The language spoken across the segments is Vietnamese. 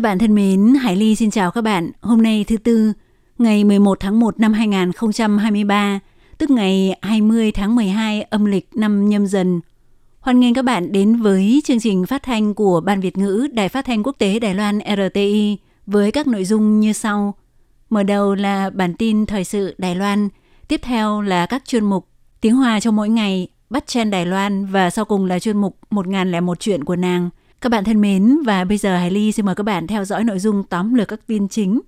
Các bạn thân mến, Hải Ly xin chào các bạn. Hôm nay thứ Tư, ngày 11 tháng 1 năm 2023, tức ngày 20 tháng 12 âm lịch năm nhâm dần. Hoan nghênh các bạn đến với chương trình phát thanh của Ban Việt ngữ Đài Phát thanh Quốc tế Đài Loan RTI với các nội dung như sau. Mở đầu là bản tin thời sự Đài Loan, tiếp theo là các chuyên mục Tiếng Hoa cho mỗi ngày, Bắt chen Đài Loan và sau cùng là chuyên mục 1001 chuyện của nàng. Các bạn thân mến và bây giờ Hải Ly xin mời các bạn theo dõi nội dung tóm lược các tin chính.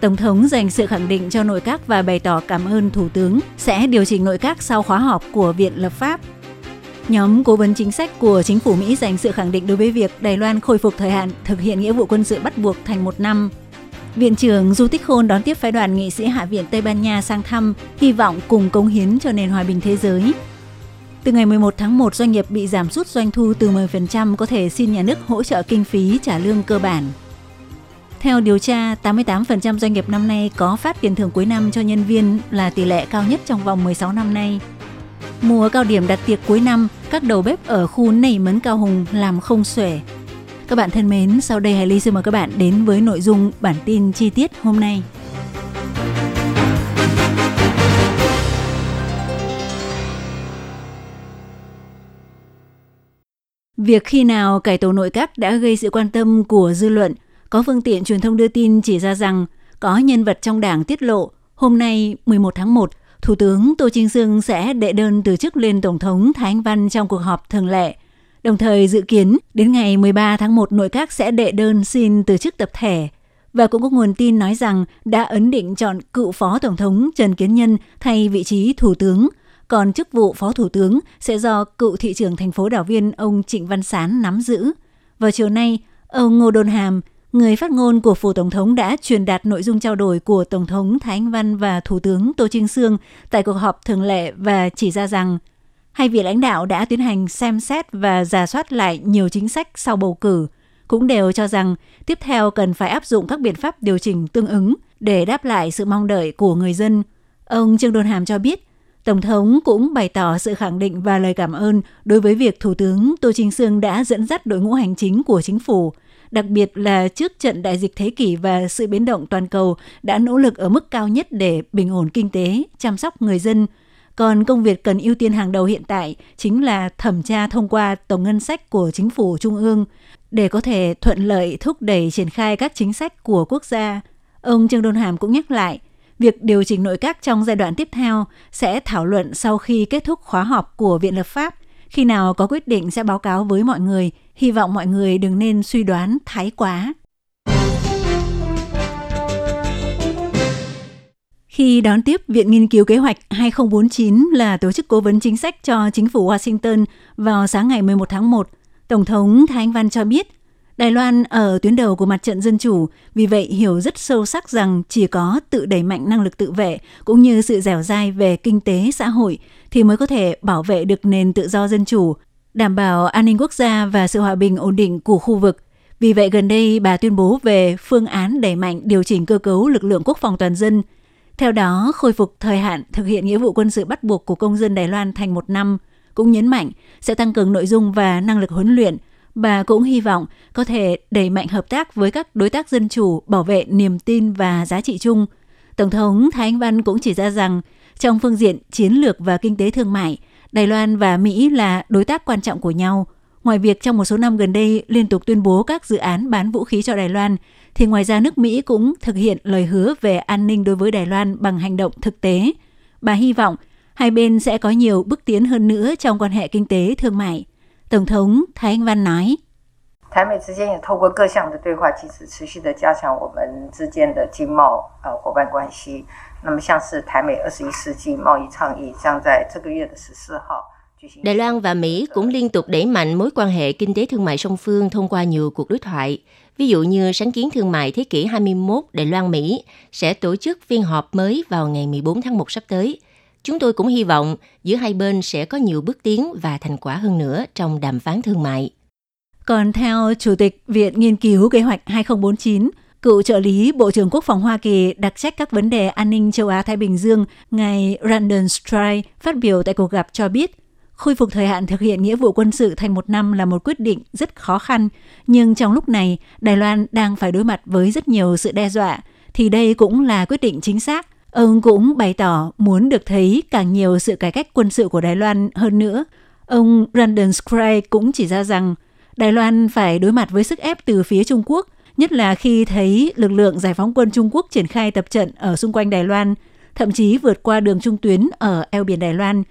Tổng thống dành sự khẳng định cho nội các và bày tỏ cảm ơn Thủ tướng sẽ điều chỉnh nội các sau khóa họp của Viện Lập pháp. Nhóm cố vấn chính sách của chính phủ Mỹ dành sự khẳng định đối với việc Đài Loan khôi phục thời hạn thực hiện nghĩa vụ quân sự bắt buộc thành một năm. Viện trưởng Du Tích Khôn đón tiếp phái đoàn nghị sĩ Hạ viện Tây Ban Nha sang thăm, hy vọng cùng cống hiến cho nền hòa bình thế giới. Từ ngày 11 tháng 1, doanh nghiệp bị giảm sút doanh thu từ 10% có thể xin nhà nước hỗ trợ kinh phí trả lương cơ bản. Theo điều tra, 88% doanh nghiệp năm nay có phát tiền thưởng cuối năm cho nhân viên là tỷ lệ cao nhất trong vòng 16 năm nay. Mùa cao điểm đặt tiệc cuối năm, các đầu bếp ở khu nảy mấn cao hùng làm không xuể. Các bạn thân mến, sau đây Hải Ly xin mời các bạn đến với nội dung bản tin chi tiết hôm nay. Việc khi nào cải tổ nội các đã gây sự quan tâm của dư luận, có phương tiện truyền thông đưa tin chỉ ra rằng có nhân vật trong đảng tiết lộ hôm nay 11 tháng 1, Thủ tướng Tô Trinh Sương sẽ đệ đơn từ chức lên Tổng thống Thái Anh Văn trong cuộc họp thường lệ. Đồng thời dự kiến đến ngày 13 tháng 1 nội các sẽ đệ đơn xin từ chức tập thể. Và cũng có nguồn tin nói rằng đã ấn định chọn cựu Phó Tổng thống Trần Kiến Nhân thay vị trí Thủ tướng, còn chức vụ Phó Thủ tướng sẽ do cựu thị trưởng thành phố đảo viên ông Trịnh Văn Sán nắm giữ. Vào chiều nay, ông Ngô Đôn Hàm, người phát ngôn của phủ tổng thống đã truyền đạt nội dung trao đổi của tổng thống Thái Anh Văn và thủ tướng Tô Trinh Sương tại cuộc họp thường lệ và chỉ ra rằng hai vị lãnh đạo đã tiến hành xem xét và giả soát lại nhiều chính sách sau bầu cử, cũng đều cho rằng tiếp theo cần phải áp dụng các biện pháp điều chỉnh tương ứng để đáp lại sự mong đợi của người dân. Ông Trương Đôn Hàm cho biết, Tổng thống cũng bày tỏ sự khẳng định và lời cảm ơn đối với việc Thủ tướng Tô Trinh Sương đã dẫn dắt đội ngũ hành chính của chính phủ, đặc biệt là trước trận đại dịch thế kỷ và sự biến động toàn cầu đã nỗ lực ở mức cao nhất để bình ổn kinh tế, chăm sóc người dân. Còn công việc cần ưu tiên hàng đầu hiện tại chính là thẩm tra thông qua tổng ngân sách của chính phủ trung ương để có thể thuận lợi thúc đẩy triển khai các chính sách của quốc gia. Ông Trương Đôn Hàm cũng nhắc lại, việc điều chỉnh nội các trong giai đoạn tiếp theo sẽ thảo luận sau khi kết thúc khóa họp của Viện Lập pháp. Khi nào có quyết định sẽ báo cáo với mọi người, hy vọng mọi người đừng nên suy đoán thái quá. Khi đón tiếp Viện Nghiên cứu Kế hoạch 2049 là tổ chức cố vấn chính sách cho chính phủ Washington vào sáng ngày 11 tháng 1, Tổng thống Thái Anh Văn cho biết Đài Loan ở tuyến đầu của mặt trận dân chủ, vì vậy hiểu rất sâu sắc rằng chỉ có tự đẩy mạnh năng lực tự vệ cũng như sự dẻo dai về kinh tế xã hội thì mới có thể bảo vệ được nền tự do dân chủ, đảm bảo an ninh quốc gia và sự hòa bình ổn định của khu vực. Vì vậy gần đây bà tuyên bố về phương án đẩy mạnh điều chỉnh cơ cấu lực lượng quốc phòng toàn dân. Theo đó, khôi phục thời hạn thực hiện nghĩa vụ quân sự bắt buộc của công dân Đài Loan thành một năm, cũng nhấn mạnh sẽ tăng cường nội dung và năng lực huấn luyện. Bà cũng hy vọng có thể đẩy mạnh hợp tác với các đối tác dân chủ, bảo vệ niềm tin và giá trị chung. Tổng thống Thái Anh Văn cũng chỉ ra rằng trong phương diện chiến lược và kinh tế thương mại, Đài Loan và Mỹ là đối tác quan trọng của nhau. Ngoài việc trong một số năm gần đây liên tục tuyên bố các dự án bán vũ khí cho Đài Loan, thì ngoài ra nước Mỹ cũng thực hiện lời hứa về an ninh đối với Đài Loan bằng hành động thực tế. Bà hy vọng hai bên sẽ có nhiều bước tiến hơn nữa trong quan hệ kinh tế thương mại. Tổng thống Thái Anh Văn nói. Đài Loan và Mỹ cũng liên tục đẩy mạnh mối quan hệ kinh tế thương mại song phương thông qua nhiều cuộc đối thoại. Ví dụ như sáng kiến thương mại thế kỷ 21 Đài Loan-Mỹ sẽ tổ chức phiên họp mới vào ngày 14 tháng 1 sắp tới – Chúng tôi cũng hy vọng giữa hai bên sẽ có nhiều bước tiến và thành quả hơn nữa trong đàm phán thương mại. Còn theo Chủ tịch Viện Nghiên cứu Kế hoạch 2049, cựu trợ lý Bộ trưởng Quốc phòng Hoa Kỳ đặc trách các vấn đề an ninh châu Á-Thái Bình Dương, ngài Randon Stride phát biểu tại cuộc gặp cho biết, khôi phục thời hạn thực hiện nghĩa vụ quân sự thành một năm là một quyết định rất khó khăn, nhưng trong lúc này, Đài Loan đang phải đối mặt với rất nhiều sự đe dọa, thì đây cũng là quyết định chính xác. Ông cũng bày tỏ muốn được thấy càng nhiều sự cải cách quân sự của Đài Loan hơn nữa. Ông Brandon Scray cũng chỉ ra rằng Đài Loan phải đối mặt với sức ép từ phía Trung Quốc, nhất là khi thấy lực lượng giải phóng quân Trung Quốc triển khai tập trận ở xung quanh Đài Loan, thậm chí vượt qua đường trung tuyến ở eo biển Đài Loan.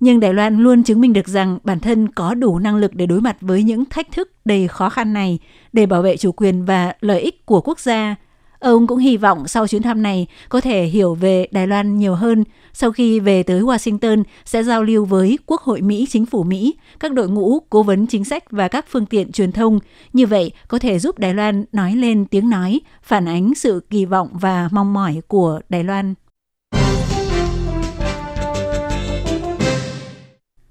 Nhưng Đài Loan luôn chứng minh được rằng bản thân có đủ năng lực để đối mặt với những thách thức đầy khó khăn này để bảo vệ chủ quyền và lợi ích của quốc gia. Ông cũng hy vọng sau chuyến thăm này có thể hiểu về Đài Loan nhiều hơn. Sau khi về tới Washington sẽ giao lưu với Quốc hội Mỹ, chính phủ Mỹ, các đội ngũ cố vấn chính sách và các phương tiện truyền thông. Như vậy có thể giúp Đài Loan nói lên tiếng nói, phản ánh sự kỳ vọng và mong mỏi của Đài Loan.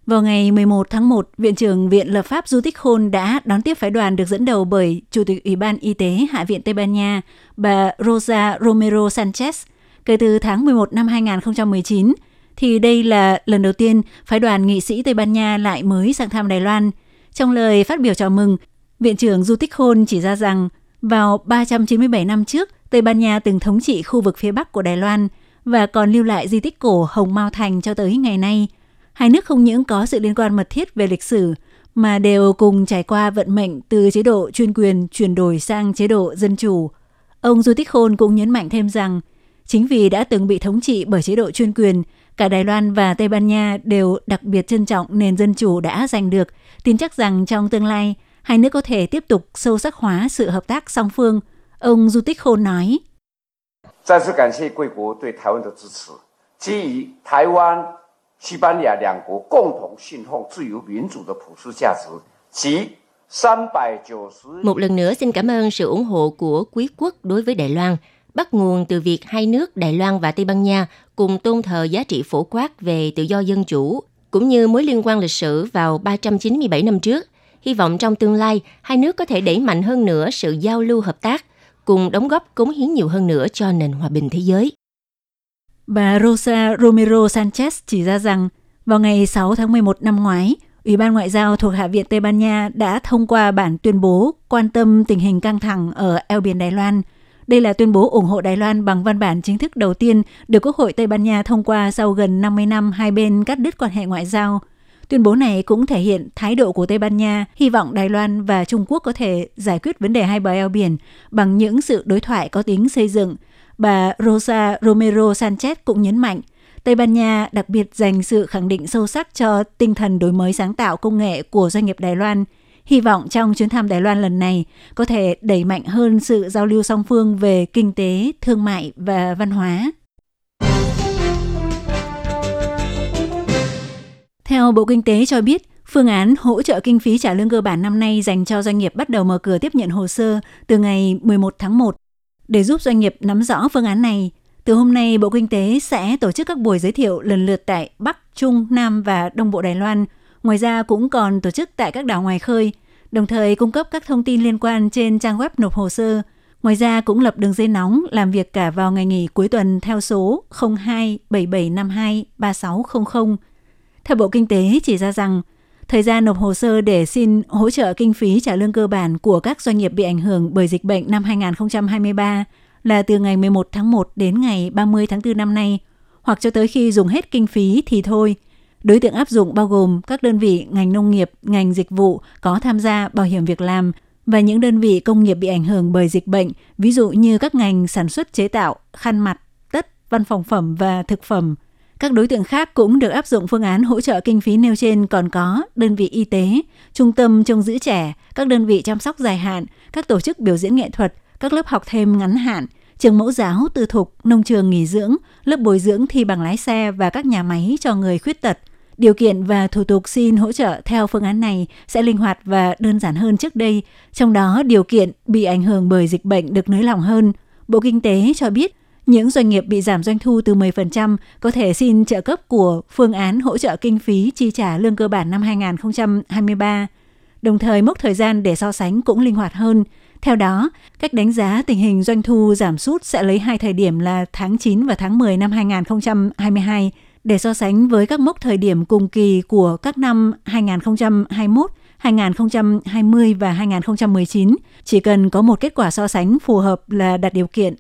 Vào ngày 11 tháng 1, Viện trưởng Viện Lập pháp Du Tích Khôn đã đón tiếp phái đoàn được dẫn đầu bởi Chủ tịch Ủy ban Y tế Hạ viện Tây Ban Nha, bà Rosa Romero Sanchez. Kể từ tháng 11 năm 2019, thì đây là lần đầu tiên phái đoàn nghị sĩ Tây Ban Nha lại mới sang thăm Đài Loan. Trong lời phát biểu chào mừng, Viện trưởng Du Tích Khôn chỉ ra rằng vào 397 năm trước, Tây Ban Nha từng thống trị khu vực phía Bắc của Đài Loan và còn lưu lại di tích cổ Hồng Mao Thành cho tới ngày nay – hai nước không những có sự liên quan mật thiết về lịch sử mà đều cùng trải qua vận mệnh từ chế độ chuyên quyền chuyển đổi sang chế độ dân chủ. Ông Du Tích Khôn cũng nhấn mạnh thêm rằng, chính vì đã từng bị thống trị bởi chế độ chuyên quyền, cả Đài Loan và Tây Ban Nha đều đặc biệt trân trọng nền dân chủ đã giành được, tin chắc rằng trong tương lai, hai nước có thể tiếp tục sâu sắc hóa sự hợp tác song phương. Ông Du Tích Khôn nói. 再次感谢贵国对台湾的支持。基于台湾 西班牙两国共同信奉自由民主的普世价值及 một lần nữa xin cảm ơn sự ủng hộ của quý quốc đối với Đài Loan, bắt nguồn từ việc hai nước Đài Loan và Tây Ban Nha cùng tôn thờ giá trị phổ quát về tự do dân chủ, cũng như mối liên quan lịch sử vào 397 năm trước. Hy vọng trong tương lai, hai nước có thể đẩy mạnh hơn nữa sự giao lưu hợp tác, cùng đóng góp cống hiến nhiều hơn nữa cho nền hòa bình thế giới. Bà Rosa Romero Sanchez chỉ ra rằng vào ngày 6 tháng 11 năm ngoái, Ủy ban Ngoại giao thuộc Hạ viện Tây Ban Nha đã thông qua bản tuyên bố quan tâm tình hình căng thẳng ở eo biển Đài Loan. Đây là tuyên bố ủng hộ Đài Loan bằng văn bản chính thức đầu tiên được Quốc hội Tây Ban Nha thông qua sau gần 50 năm hai bên cắt đứt quan hệ ngoại giao. Tuyên bố này cũng thể hiện thái độ của Tây Ban Nha hy vọng Đài Loan và Trung Quốc có thể giải quyết vấn đề hai bờ eo biển bằng những sự đối thoại có tính xây dựng – Bà Rosa Romero Sanchez cũng nhấn mạnh, Tây Ban Nha đặc biệt dành sự khẳng định sâu sắc cho tinh thần đổi mới sáng tạo công nghệ của doanh nghiệp Đài Loan. Hy vọng trong chuyến thăm Đài Loan lần này có thể đẩy mạnh hơn sự giao lưu song phương về kinh tế, thương mại và văn hóa. Theo Bộ Kinh tế cho biết, phương án hỗ trợ kinh phí trả lương cơ bản năm nay dành cho doanh nghiệp bắt đầu mở cửa tiếp nhận hồ sơ từ ngày 11 tháng 1 để giúp doanh nghiệp nắm rõ phương án này, từ hôm nay Bộ Kinh tế sẽ tổ chức các buổi giới thiệu lần lượt tại Bắc, Trung, Nam và Đông Bộ Đài Loan. Ngoài ra cũng còn tổ chức tại các đảo ngoài khơi, đồng thời cung cấp các thông tin liên quan trên trang web nộp hồ sơ. Ngoài ra cũng lập đường dây nóng làm việc cả vào ngày nghỉ cuối tuần theo số 02 7752 3600. Theo Bộ Kinh tế chỉ ra rằng, thời gian nộp hồ sơ để xin hỗ trợ kinh phí trả lương cơ bản của các doanh nghiệp bị ảnh hưởng bởi dịch bệnh năm 2023 là từ ngày 11 tháng 1 đến ngày 30 tháng 4 năm nay, hoặc cho tới khi dùng hết kinh phí thì thôi. Đối tượng áp dụng bao gồm các đơn vị ngành nông nghiệp, ngành dịch vụ có tham gia bảo hiểm việc làm và những đơn vị công nghiệp bị ảnh hưởng bởi dịch bệnh, ví dụ như các ngành sản xuất chế tạo, khăn mặt, tất, văn phòng phẩm và thực phẩm – các đối tượng khác cũng được áp dụng phương án hỗ trợ kinh phí nêu trên còn có đơn vị y tế, trung tâm trông giữ trẻ, các đơn vị chăm sóc dài hạn, các tổ chức biểu diễn nghệ thuật, các lớp học thêm ngắn hạn, trường mẫu giáo tư thục, nông trường nghỉ dưỡng, lớp bồi dưỡng thi bằng lái xe và các nhà máy cho người khuyết tật. Điều kiện và thủ tục xin hỗ trợ theo phương án này sẽ linh hoạt và đơn giản hơn trước đây, trong đó điều kiện bị ảnh hưởng bởi dịch bệnh được nới lỏng hơn. Bộ Kinh tế cho biết những doanh nghiệp bị giảm doanh thu từ 10% có thể xin trợ cấp của phương án hỗ trợ kinh phí chi trả lương cơ bản năm 2023. Đồng thời mốc thời gian để so sánh cũng linh hoạt hơn. Theo đó, cách đánh giá tình hình doanh thu giảm sút sẽ lấy hai thời điểm là tháng 9 và tháng 10 năm 2022 để so sánh với các mốc thời điểm cùng kỳ của các năm 2021, 2020 và 2019. Chỉ cần có một kết quả so sánh phù hợp là đạt điều kiện.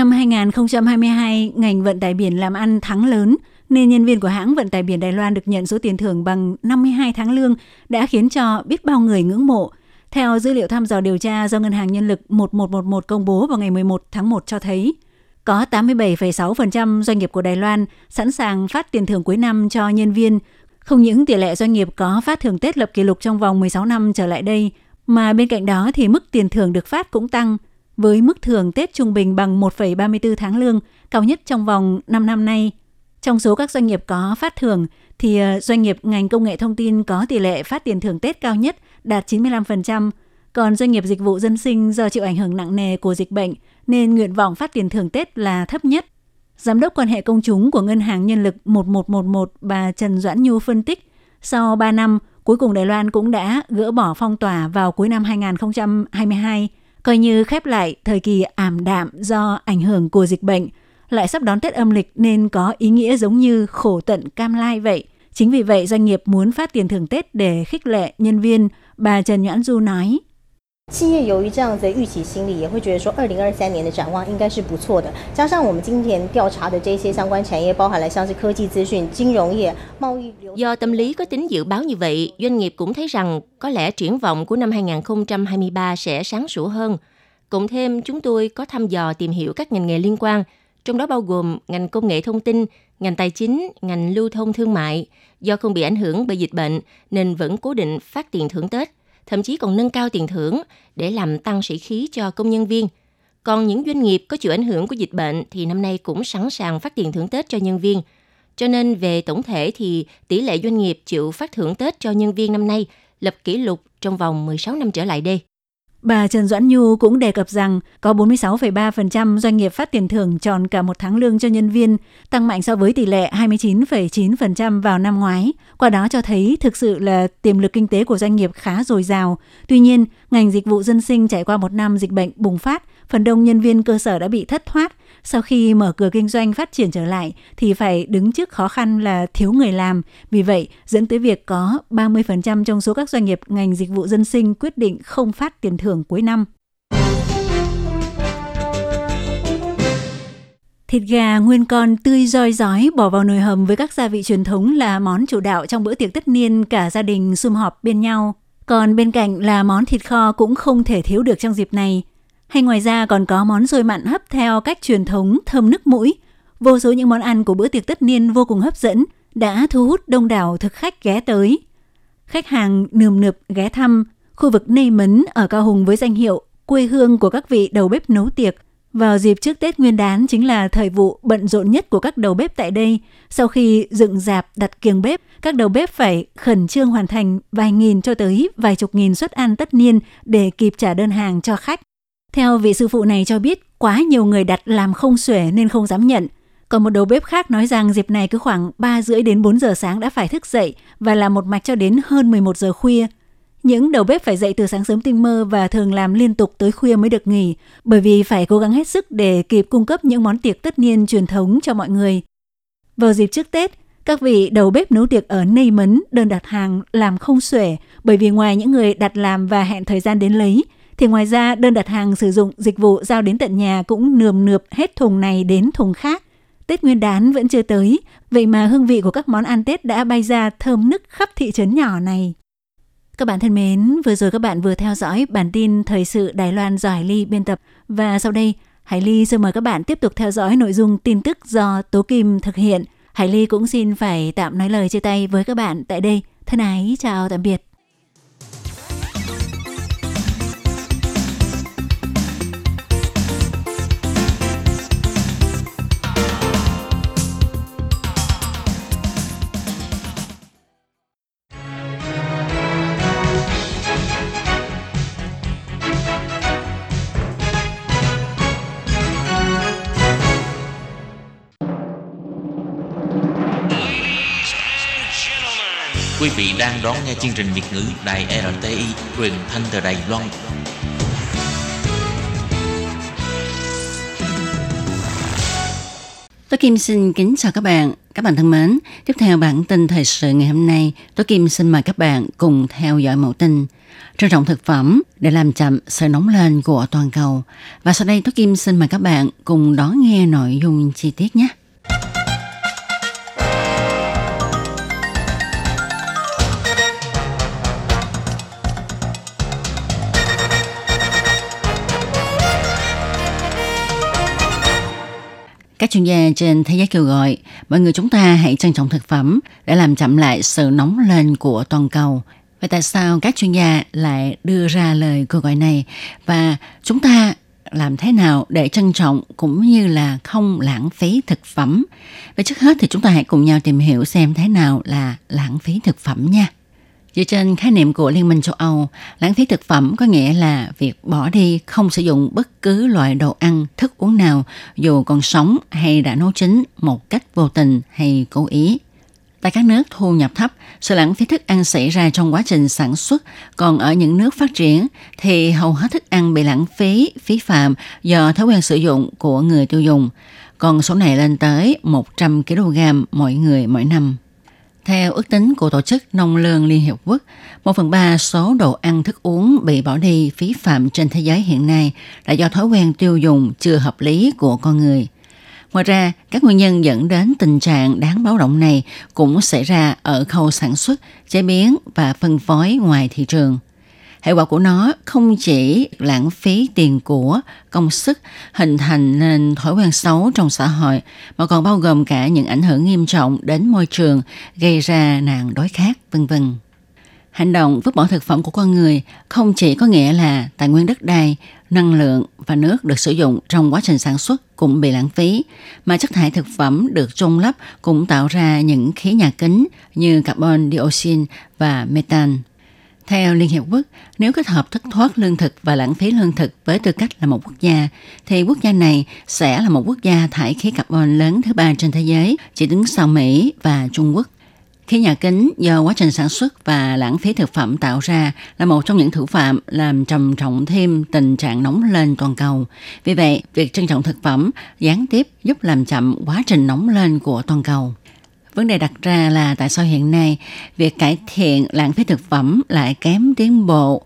Năm 2022, ngành vận tải biển làm ăn thắng lớn, nên nhân viên của hãng vận tải biển Đài Loan được nhận số tiền thưởng bằng 52 tháng lương đã khiến cho biết bao người ngưỡng mộ. Theo dữ liệu thăm dò điều tra do Ngân hàng Nhân lực 1111 công bố vào ngày 11 tháng 1 cho thấy, có 87,6% doanh nghiệp của Đài Loan sẵn sàng phát tiền thưởng cuối năm cho nhân viên. Không những tỷ lệ doanh nghiệp có phát thưởng Tết lập kỷ lục trong vòng 16 năm trở lại đây, mà bên cạnh đó thì mức tiền thưởng được phát cũng tăng, với mức thưởng Tết trung bình bằng 1,34 tháng lương, cao nhất trong vòng 5 năm nay. Trong số các doanh nghiệp có phát thưởng, thì ờ, doanh nghiệp ngành công nghệ thông tin có tỷ lệ phát tiền thưởng Tết cao nhất, đạt 95%, còn doanh nghiệp dịch vụ dân sinh do chịu ảnh hưởng nặng nề của dịch bệnh nên nguyện vọng phát tiền thưởng Tết là thấp nhất. Giám đốc quan hệ công chúng của Ngân hàng Nhân lực 1111 bà Trần Doãn Nhu phân tích, sau 3 năm, cuối cùng Đài Loan cũng đã gỡ bỏ phong tỏa vào cuối năm 2022, coi như khép lại thời kỳ ảm đạm do ảnh hưởng của dịch bệnh, lại sắp đón Tết âm lịch nên có ý nghĩa giống như khổ tận cam lai vậy. Chính vì vậy doanh nghiệp muốn phát tiền thưởng Tết để khích lệ nhân viên, bà Trần Nhãn Du nói. 企业由于这样子的预期心理，也会觉得说，二零二三年的展望应该是不错的。加上我们今年调查的这些相关产业，包含了像是科技资讯、金融业、贸易流。Do tâm lý có tính dự báo như vậy, doanh nghiệp cũng thấy rằng có lẽ triển vọng của năm 2023 sẽ sáng sủa hơn. Cộng thêm, chúng tôi có thăm dò tìm hiểu các ngành nghề liên quan, trong đó bao gồm ngành công nghệ thông tin, ngành tài chính, ngành lưu thông thương mại. Do không bị ảnh hưởng bởi dịch bệnh nên vẫn cố định phát tiền thưởng Tết thậm chí còn nâng cao tiền thưởng để làm tăng sĩ khí cho công nhân viên. Còn những doanh nghiệp có chịu ảnh hưởng của dịch bệnh thì năm nay cũng sẵn sàng phát tiền thưởng Tết cho nhân viên. Cho nên về tổng thể thì tỷ lệ doanh nghiệp chịu phát thưởng Tết cho nhân viên năm nay lập kỷ lục trong vòng 16 năm trở lại đây. Bà Trần Doãn Nhu cũng đề cập rằng có 46,3% doanh nghiệp phát tiền thưởng tròn cả một tháng lương cho nhân viên, tăng mạnh so với tỷ lệ 29,9% vào năm ngoái. Qua đó cho thấy thực sự là tiềm lực kinh tế của doanh nghiệp khá dồi dào. Tuy nhiên, ngành dịch vụ dân sinh trải qua một năm dịch bệnh bùng phát, phần đông nhân viên cơ sở đã bị thất thoát, sau khi mở cửa kinh doanh phát triển trở lại thì phải đứng trước khó khăn là thiếu người làm. Vì vậy, dẫn tới việc có 30% trong số các doanh nghiệp ngành dịch vụ dân sinh quyết định không phát tiền thưởng cuối năm. Thịt gà nguyên con tươi roi rói bỏ vào nồi hầm với các gia vị truyền thống là món chủ đạo trong bữa tiệc tất niên cả gia đình sum họp bên nhau. Còn bên cạnh là món thịt kho cũng không thể thiếu được trong dịp này. Hay ngoài ra còn có món xôi mặn hấp theo cách truyền thống thơm nức mũi. Vô số những món ăn của bữa tiệc tất niên vô cùng hấp dẫn đã thu hút đông đảo thực khách ghé tới. Khách hàng nườm nượp ghé thăm khu vực Nây Mấn ở Cao Hùng với danh hiệu quê hương của các vị đầu bếp nấu tiệc. Vào dịp trước Tết Nguyên đán chính là thời vụ bận rộn nhất của các đầu bếp tại đây. Sau khi dựng dạp đặt kiềng bếp, các đầu bếp phải khẩn trương hoàn thành vài nghìn cho tới vài chục nghìn suất ăn tất niên để kịp trả đơn hàng cho khách. Theo vị sư phụ này cho biết, quá nhiều người đặt làm không xuể nên không dám nhận. Còn một đầu bếp khác nói rằng dịp này cứ khoảng 3 rưỡi đến 4 giờ sáng đã phải thức dậy và làm một mạch cho đến hơn 11 giờ khuya. Những đầu bếp phải dậy từ sáng sớm tinh mơ và thường làm liên tục tới khuya mới được nghỉ, bởi vì phải cố gắng hết sức để kịp cung cấp những món tiệc tất niên truyền thống cho mọi người. Vào dịp trước Tết, các vị đầu bếp nấu tiệc ở Nây Mấn đơn đặt hàng làm không xuể bởi vì ngoài những người đặt làm và hẹn thời gian đến lấy, thì ngoài ra đơn đặt hàng sử dụng dịch vụ giao đến tận nhà cũng nườm nượp hết thùng này đến thùng khác. Tết Nguyên đán vẫn chưa tới, vậy mà hương vị của các món ăn Tết đã bay ra thơm nức khắp thị trấn nhỏ này. Các bạn thân mến, vừa rồi các bạn vừa theo dõi bản tin thời sự Đài Loan do Hải Ly biên tập và sau đây Hải Ly xin mời các bạn tiếp tục theo dõi nội dung tin tức do Tố Kim thực hiện. Hải Ly cũng xin phải tạm nói lời chia tay với các bạn tại đây. Thân ái, chào tạm biệt. Quý vị đang đón nghe chương trình Việt ngữ Đài RTI truyền thanh từ Đài Loan. Tôi Kim xin kính chào các bạn. Các bạn thân mến, tiếp theo bản tin thời sự ngày hôm nay, tôi Kim xin mời các bạn cùng theo dõi mẫu tin trân trọng thực phẩm để làm chậm sự nóng lên của toàn cầu. Và sau đây tôi Kim xin mời các bạn cùng đón nghe nội dung chi tiết nhé. Các chuyên gia trên thế giới kêu gọi, mọi người chúng ta hãy trân trọng thực phẩm để làm chậm lại sự nóng lên của toàn cầu. Vậy tại sao các chuyên gia lại đưa ra lời kêu gọi này và chúng ta làm thế nào để trân trọng cũng như là không lãng phí thực phẩm? Vậy trước hết thì chúng ta hãy cùng nhau tìm hiểu xem thế nào là lãng phí thực phẩm nha. Dựa trên khái niệm của Liên minh châu Âu, lãng phí thực phẩm có nghĩa là việc bỏ đi không sử dụng bất cứ loại đồ ăn, thức uống nào dù còn sống hay đã nấu chín một cách vô tình hay cố ý. Tại các nước thu nhập thấp, sự lãng phí thức ăn xảy ra trong quá trình sản xuất, còn ở những nước phát triển thì hầu hết thức ăn bị lãng phí, phí phạm do thói quen sử dụng của người tiêu dùng. Còn số này lên tới 100 kg mỗi người mỗi năm. Theo ước tính của Tổ chức Nông lương Liên Hiệp Quốc, 1 phần 3 số đồ ăn thức uống bị bỏ đi phí phạm trên thế giới hiện nay là do thói quen tiêu dùng chưa hợp lý của con người. Ngoài ra, các nguyên nhân dẫn đến tình trạng đáng báo động này cũng xảy ra ở khâu sản xuất, chế biến và phân phối ngoài thị trường – Hệ quả của nó không chỉ lãng phí tiền của, công sức, hình thành nên thói quen xấu trong xã hội, mà còn bao gồm cả những ảnh hưởng nghiêm trọng đến môi trường, gây ra nạn đói khát, vân vân. Hành động vứt bỏ thực phẩm của con người không chỉ có nghĩa là tài nguyên đất đai, năng lượng và nước được sử dụng trong quá trình sản xuất cũng bị lãng phí, mà chất thải thực phẩm được chôn lấp cũng tạo ra những khí nhà kính như carbon dioxide và methane. Theo Liên Hiệp Quốc, nếu kết hợp thất thoát lương thực và lãng phí lương thực với tư cách là một quốc gia, thì quốc gia này sẽ là một quốc gia thải khí carbon lớn thứ ba trên thế giới, chỉ đứng sau Mỹ và Trung Quốc. Khí nhà kính do quá trình sản xuất và lãng phí thực phẩm tạo ra là một trong những thủ phạm làm trầm trọng thêm tình trạng nóng lên toàn cầu. Vì vậy, việc trân trọng thực phẩm gián tiếp giúp làm chậm quá trình nóng lên của toàn cầu. Vấn đề đặt ra là tại sao hiện nay việc cải thiện lãng phí thực phẩm lại kém tiến bộ.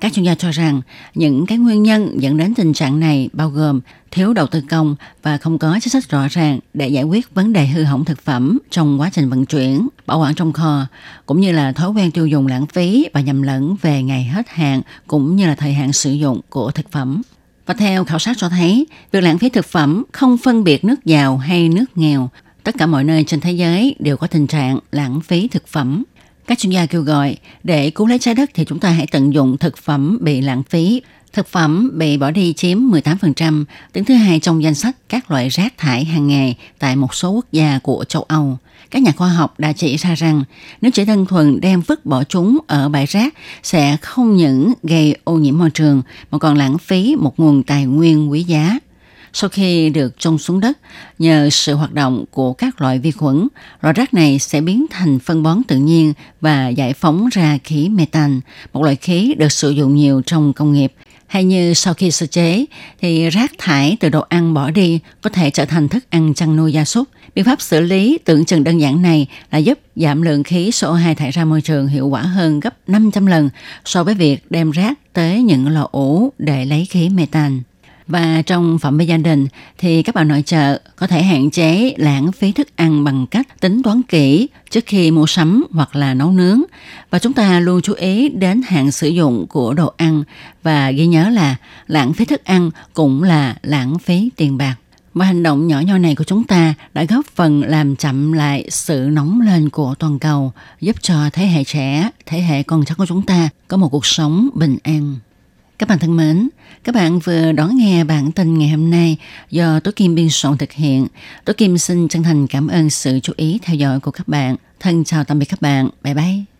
Các chuyên gia cho rằng những cái nguyên nhân dẫn đến tình trạng này bao gồm thiếu đầu tư công và không có chính sách rõ ràng để giải quyết vấn đề hư hỏng thực phẩm trong quá trình vận chuyển, bảo quản trong kho, cũng như là thói quen tiêu dùng lãng phí và nhầm lẫn về ngày hết hạn cũng như là thời hạn sử dụng của thực phẩm. Và theo khảo sát cho thấy, việc lãng phí thực phẩm không phân biệt nước giàu hay nước nghèo Tất cả mọi nơi trên thế giới đều có tình trạng lãng phí thực phẩm. Các chuyên gia kêu gọi để cứu lấy trái đất thì chúng ta hãy tận dụng thực phẩm bị lãng phí. Thực phẩm bị bỏ đi chiếm 18%, đứng thứ hai trong danh sách các loại rác thải hàng ngày tại một số quốc gia của châu Âu. Các nhà khoa học đã chỉ ra rằng nếu chỉ đơn thuần đem vứt bỏ chúng ở bãi rác sẽ không những gây ô nhiễm môi trường mà còn lãng phí một nguồn tài nguyên quý giá. Sau khi được trôn xuống đất, nhờ sự hoạt động của các loại vi khuẩn, loại rác này sẽ biến thành phân bón tự nhiên và giải phóng ra khí methane, một loại khí được sử dụng nhiều trong công nghiệp. Hay như sau khi sơ chế, thì rác thải từ đồ ăn bỏ đi có thể trở thành thức ăn chăn nuôi gia súc. Biện pháp xử lý tưởng chừng đơn giản này là giúp giảm lượng khí CO2 thải ra môi trường hiệu quả hơn gấp 500 lần so với việc đem rác tới những lò ủ để lấy khí methane. Và trong phạm vi gia đình thì các bà nội trợ có thể hạn chế lãng phí thức ăn bằng cách tính toán kỹ trước khi mua sắm hoặc là nấu nướng. Và chúng ta luôn chú ý đến hạn sử dụng của đồ ăn và ghi nhớ là lãng phí thức ăn cũng là lãng phí tiền bạc. Và hành động nhỏ nhoi này của chúng ta đã góp phần làm chậm lại sự nóng lên của toàn cầu, giúp cho thế hệ trẻ, thế hệ con cháu của chúng ta có một cuộc sống bình an. Các bạn thân mến, các bạn vừa đón nghe bản tin ngày hôm nay do Tố Kim biên soạn thực hiện. Tố Kim xin chân thành cảm ơn sự chú ý theo dõi của các bạn. Thân chào tạm biệt các bạn. Bye bye.